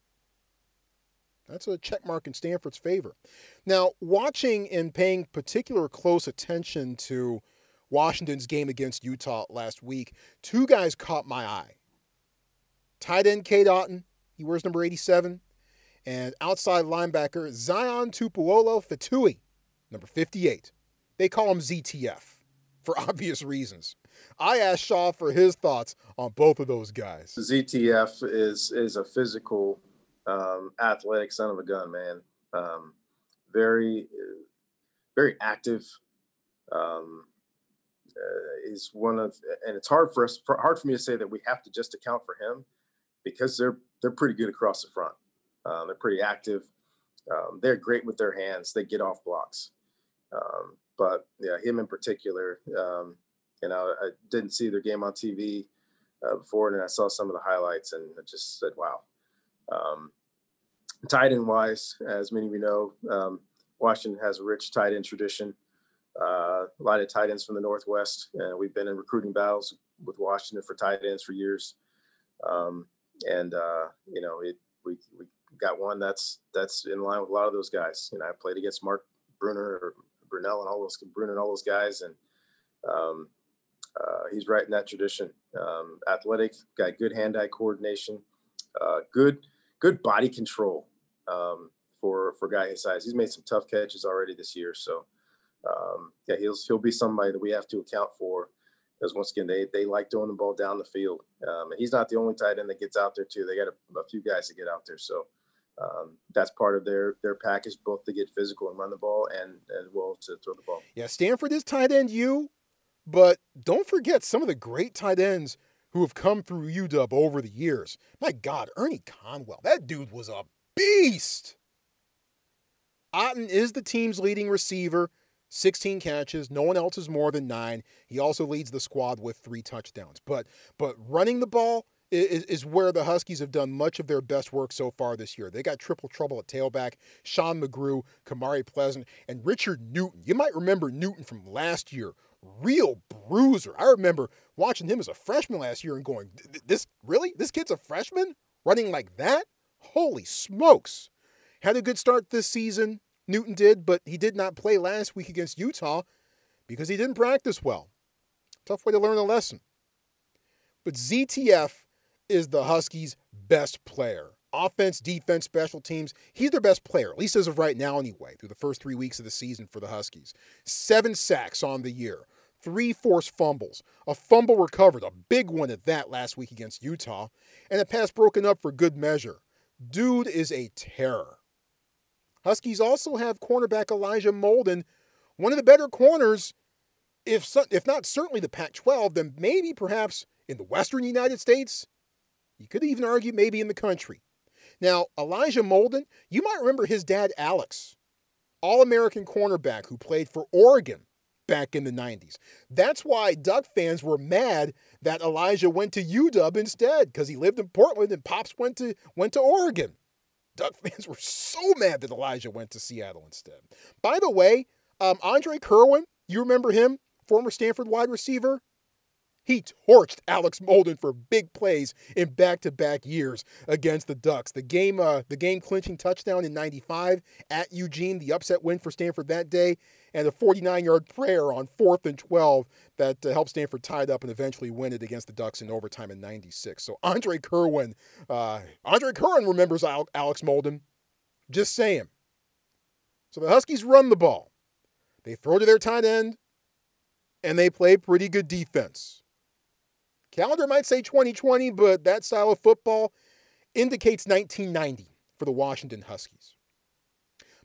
That's a check mark in Stanford's favor. Now, watching and paying particular close attention to Washington's game against Utah last week, two guys caught my eye. Tight end Cade Otton, he wears number 87, and outside linebacker Zion Tupuola Fatui, number 58. They call him ZTF for obvious reasons. I asked Shaw for his thoughts on both of those guys. ZTF is is a physical, um, athletic son of a gun, man. Um, very, very active. Um, uh, is one of, and it's hard for us, for, hard for me to say that we have to just account for him because they're they're pretty good across the front. Um, they're pretty active. Um, they're great with their hands. They get off blocks. Um, but yeah, him in particular, um, you know, I didn't see their game on TV uh, before, and I saw some of the highlights, and I just said, "Wow." Um, tight end wise, as many of you know, um, Washington has a rich tight end tradition. Uh, a lot of tight ends from the Northwest. Uh, we've been in recruiting battles with Washington for tight ends for years, um, and uh, you know, it, we we got one that's that's in line with a lot of those guys. You know, I played against Mark Bruener or Brunell and all those Bruener and all those guys, and um, uh, he's right in that tradition. Um, athletic, got good hand-eye coordination, uh, good good body control um, for for guy his size. He's made some tough catches already this year, so um, yeah, he'll he'll be somebody that we have to account for. Because once again, they they like throwing the ball down the field, um, and he's not the only tight end that gets out there too. They got a, a few guys that get out there, so um, that's part of their their package, both to get physical and run the ball, and as well to throw the ball. Yeah, Stanford is tight end you, but don't forget some of the great tight ends who have come through UW over the years. My God, Ernie Conwell, that dude was a beast. Otton is the team's leading receiver, 16 catches. No one else is more than nine. He also leads the squad with three touchdowns. But but running the ball is, is where the Huskies have done much of their best work so far this year. They got triple trouble at tailback, Sean McGrew, Kamari Pleasant, and Richard Newton. You might remember Newton from last year. Real bruiser. I remember watching him as a freshman last year and going, "This really? This kid's a freshman running like that? Holy smokes!" Had a good start this season. Newton did, but he did not play last week against Utah because he didn't practice well. Tough way to learn a lesson. But ZTF is the Huskies' best player. Offense, defense, special teams. He's their best player, at least as of right now, anyway, through the first three weeks of the season for the Huskies. Seven sacks on the year, three forced fumbles, a fumble recovered, a big one at that last week against Utah, and a pass broken up for good measure. Dude is a terror. Huskies also have cornerback Elijah Molden, one of the better corners, if, if not certainly the Pac 12, then maybe perhaps in the Western United States you could even argue maybe in the country. Now, Elijah Molden, you might remember his dad, Alex, All American cornerback who played for Oregon back in the 90s. That's why Duck fans were mad that Elijah went to UW instead because he lived in Portland and Pops went to, went to Oregon. Duck fans were so mad that Elijah went to Seattle instead. By the way, um, Andre Kirwan, you remember him, former Stanford wide receiver? He torched Alex Molden for big plays in back-to-back years against the Ducks. The game, uh, the game clinching touchdown in '95 at Eugene, the upset win for Stanford that day, and a 49-yard prayer on fourth and 12 that uh, helped Stanford tie it up and eventually win it against the Ducks in overtime in '96. So Andre Kirwan, uh, Andre Kirwan remembers Alex Molden. Just saying. So the Huskies run the ball. They throw to their tight end, and they play pretty good defense. Calendar might say 2020, but that style of football indicates 1990 for the Washington Huskies.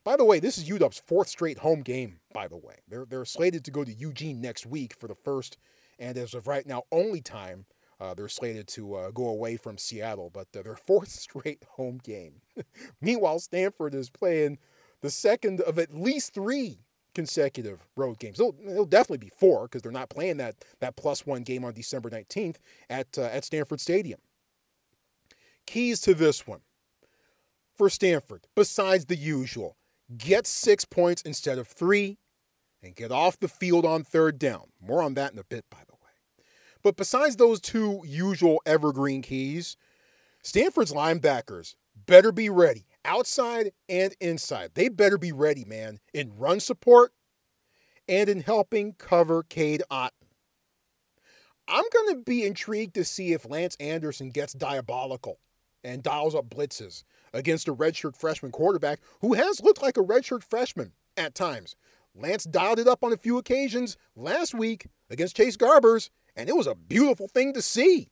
By the way, this is UW's fourth straight home game, by the way. They're, they're slated to go to Eugene next week for the first, and as of right now, only time uh, they're slated to uh, go away from Seattle, but their fourth straight home game. Meanwhile, Stanford is playing the second of at least three consecutive road games. It'll, it'll definitely be four because they're not playing that that plus one game on December 19th at uh, at Stanford Stadium. Keys to this one for Stanford, besides the usual, get six points instead of three, and get off the field on third down. More on that in a bit, by the way. But besides those two usual evergreen keys, Stanford's linebackers better be ready outside and inside. They better be ready, man, in run support and in helping cover Cade Otton. I'm going to be intrigued to see if Lance Anderson gets diabolical and dials up blitzes against a redshirt freshman quarterback who has looked like a redshirt freshman at times. Lance dialed it up on a few occasions last week against Chase Garbers, and it was a beautiful thing to see.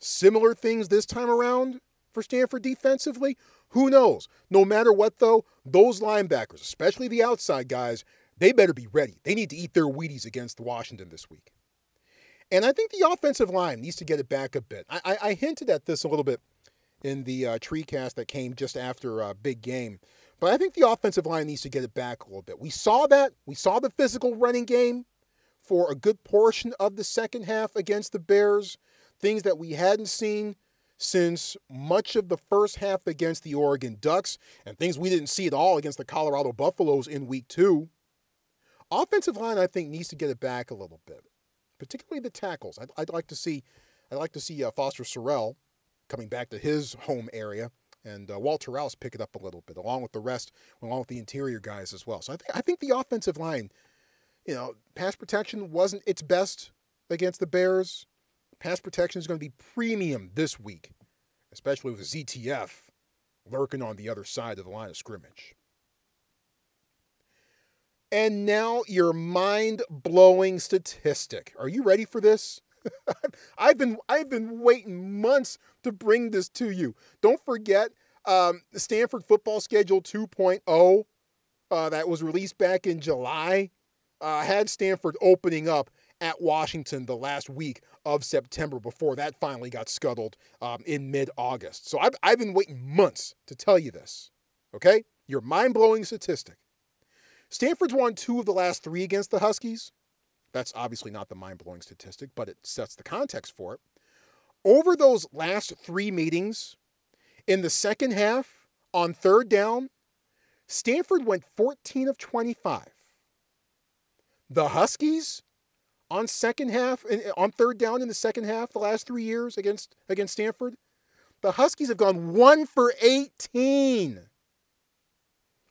Similar things this time around for Stanford defensively? Who knows? No matter what, though, those linebackers, especially the outside guys, they better be ready. They need to eat their Wheaties against Washington this week. And I think the offensive line needs to get it back a bit. I, I, I hinted at this a little bit in the uh, Treecast that came just after a uh, big game. But I think the offensive line needs to get it back a little bit. We saw that. We saw the physical running game for a good portion of the second half against the Bears, things that we hadn't seen since much of the first half against the Oregon Ducks and things we didn't see at all against the Colorado Buffaloes in week two. Offensive line, I think, needs to get it back a little bit, particularly the tackles. I'd, I'd like to see, I'd like to see uh, Foster Sarell coming back to his home area, and uh, Walter Rouse pick it up a little bit, along with the rest, along with the interior guys as well. So I think I think the offensive line, you know, pass protection wasn't its best against the Bears. Pass protection is going to be premium this week, especially with ZTF lurking on the other side of the line of scrimmage. And now your mind blowing statistic. Are you ready for this? I've been I've been waiting months to bring this to you. Don't forget um, the Stanford football schedule 2.0 uh, that was released back in July uh, had Stanford opening up at Washington the last week of September before that finally got scuttled um, in mid August. So I've, I've been waiting months to tell you this. Okay? Your mind blowing statistic. Stanford's won two of the last three against the Huskies. That's obviously not the mind blowing statistic, but it sets the context for it. Over those last three meetings, in the second half, on third down, Stanford went 14 of 25. The Huskies on second half on third down in the second half the last three years against against Stanford. The Huskies have gone one for 18.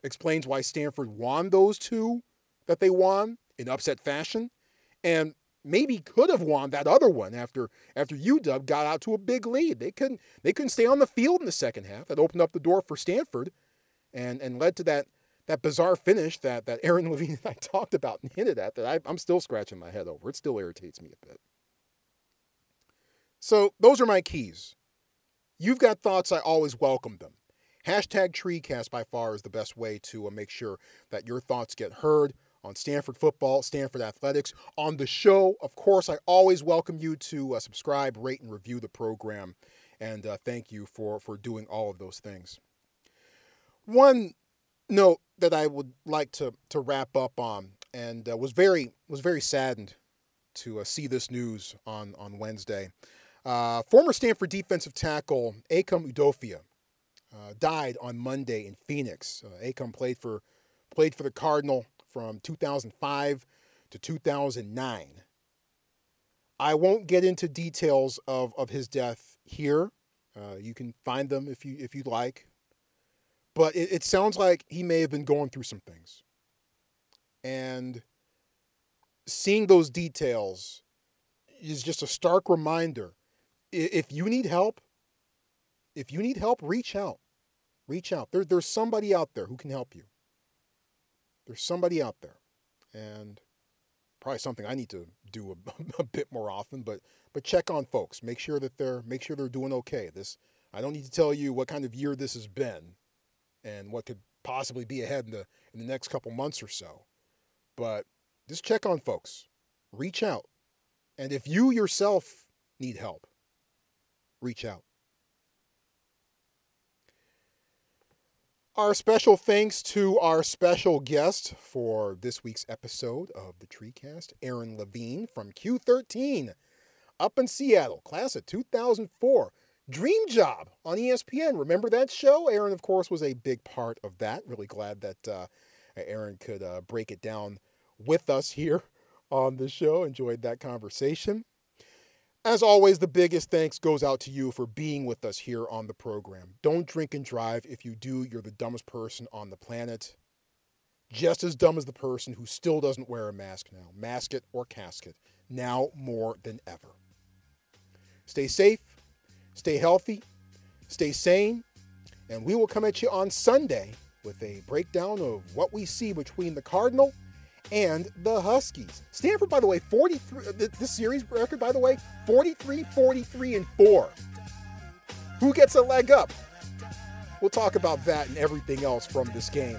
Explains why Stanford won those two that they won in upset fashion, and maybe could have won that other one after after UW got out to a big lead. They couldn't they couldn't stay on the field in the second half. That opened up the door for Stanford, and and led to that that bizarre finish that, that Aaron Levine and I talked about and hinted at that I, I'm still scratching my head over. It still irritates me a bit. So those are my keys. You've got thoughts, I always welcome them. Hashtag TreeCast by far is the best way to uh, make sure that your thoughts get heard on Stanford football, Stanford athletics. On the show, of course, I always welcome you to uh, subscribe, rate, and review the program. And uh, thank you for, for doing all of those things. One note that I would like to to wrap up on, and uh, was very was very saddened to uh, see this news on on Wednesday. Uh, former Stanford defensive tackle Ekom Udofia uh, died on Monday in Phoenix. Uh, played for played for the Cardinal from 2005 to 2009. I won't get into details of, of his death here. Uh, you can find them if you if you'd like. But it, it sounds like he may have been going through some things. And seeing those details is just a stark reminder. If you need help, if you need help, reach out. Reach out. There, there's somebody out there who can help you. There's somebody out there. And probably something I need to do a, a, bit more often, but but check on folks. Make sure that they're make sure they're doing okay. This I don't need to tell you what kind of year this has been and what could possibly be ahead in the in the next couple months or so. But just check on folks. Reach out. And if you yourself need help, reach out. Our special thanks to our special guest for this week's episode of the Treecast, Aaron Levine from Q13 up in Seattle, class of 2004. Dream Job on ESPN. Remember that show? Aaron, of course, was a big part of that. Really glad that uh, Aaron could uh, break it down with us here on the show. Enjoyed that conversation. As always, the biggest thanks goes out to you for being with us here on the program. Don't drink and drive. If you do, you're the dumbest person on the planet. Just as dumb as the person who still doesn't wear a mask now. Mask it or casket. Now more than ever. Stay safe, stay healthy, stay sane, and we will come at you on Sunday with a breakdown of what we see between the Cardinal and the Huskies. Stanford, by the way, 43, this series record, by the way, 43, 43, and 4. Who gets a leg up? We'll talk about that and everything else from this game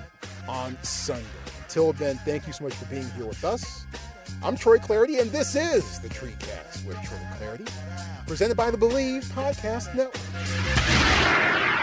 on Sunday. Until then, thank you so much for being here with us. I'm Troy Clardy, and this is the Treecast with Troy Clardy, presented by the Believe Podcast Network.